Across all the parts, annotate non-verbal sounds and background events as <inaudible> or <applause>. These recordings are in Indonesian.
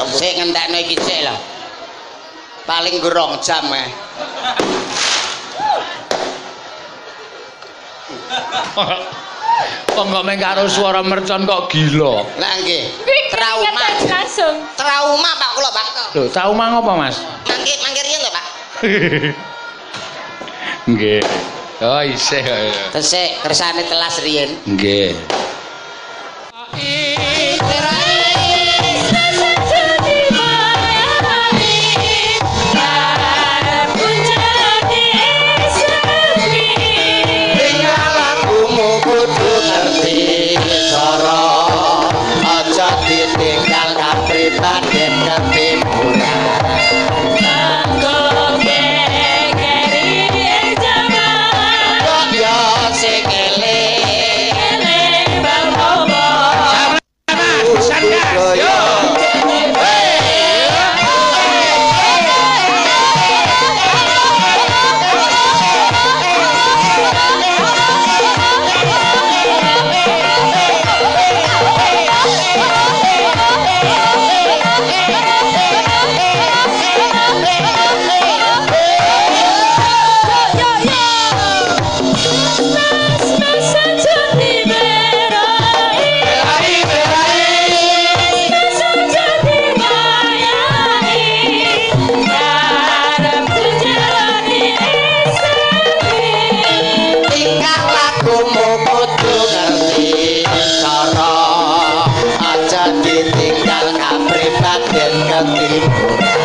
ampun. Sik ngentekno iki sik lho. Paling gerong jam eh. Kok meng karo swara mercon kok gila. Lah nggih. Trauma. langsung. Trauma Pak kula, Pak. Lho, trauma ngopo, Mas? Mangke mangke riyen to, Pak. <laughs> Nggih. Oh, isih kok ya. Tesik kersane telas riyen. Nggih. dan hatiku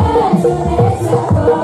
Yeah, yeah, yeah.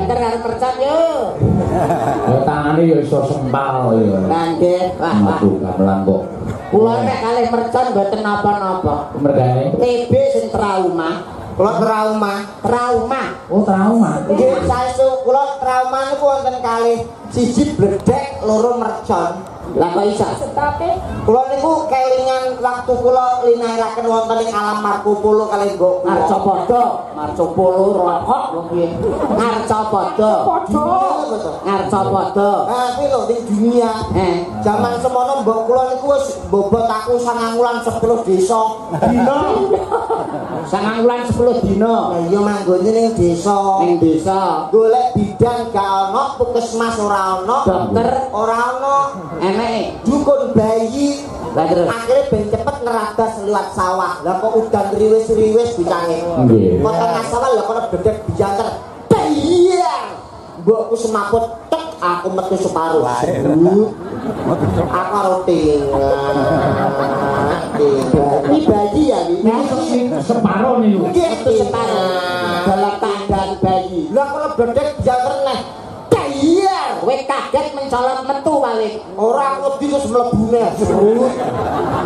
Banter karo mercon yo. Ya <laughs> tangane ya iso sempal ya. Nggih, wah wah. Aduh, gamelan kok. Kula nek kalih mercon mboten napa-napa. Mergane. TB sing trauma. Kula trauma, trauma. Oh, trauma. Nggih, saestu kula trauma niku wonten kalih siji bledek, loro mercon. Lah kok iso? Setape. Kula niku kelingan waktu kula linahiraken wonten ing alam Marco Polo kalih mbok Arcapada, Marco Polo rokok lho piye? Arcapada. Padha. Arcapada. Ah, kuwi lho ning dunia. Eh, jaman semono mbok kula niku wis bobot aku sangang wulan 10 desa. Dina. sangang wulan 10 dina. Lah iya manggone ning desa. Ning desa. Golek bidan gak ono, puskesmas ora ono, dokter ora ono. Dukun bayi. Lah terus akhirnya ben cepet nerabas liwat sawah. Lah kok udan riwis-riwis bicange. Nggih. Kok tengah sawah lah kono bedek bijanter. Iya. Mbokku semaput tek aku metu separuh. Aku roti. Ini bayi ya, ini Separo nih lu. Separuh. Dalam keadaan bayi. Lah kono bedek bijanter neh. Kowe kaget mencolot metu balik. Ora wedi terus mlebune.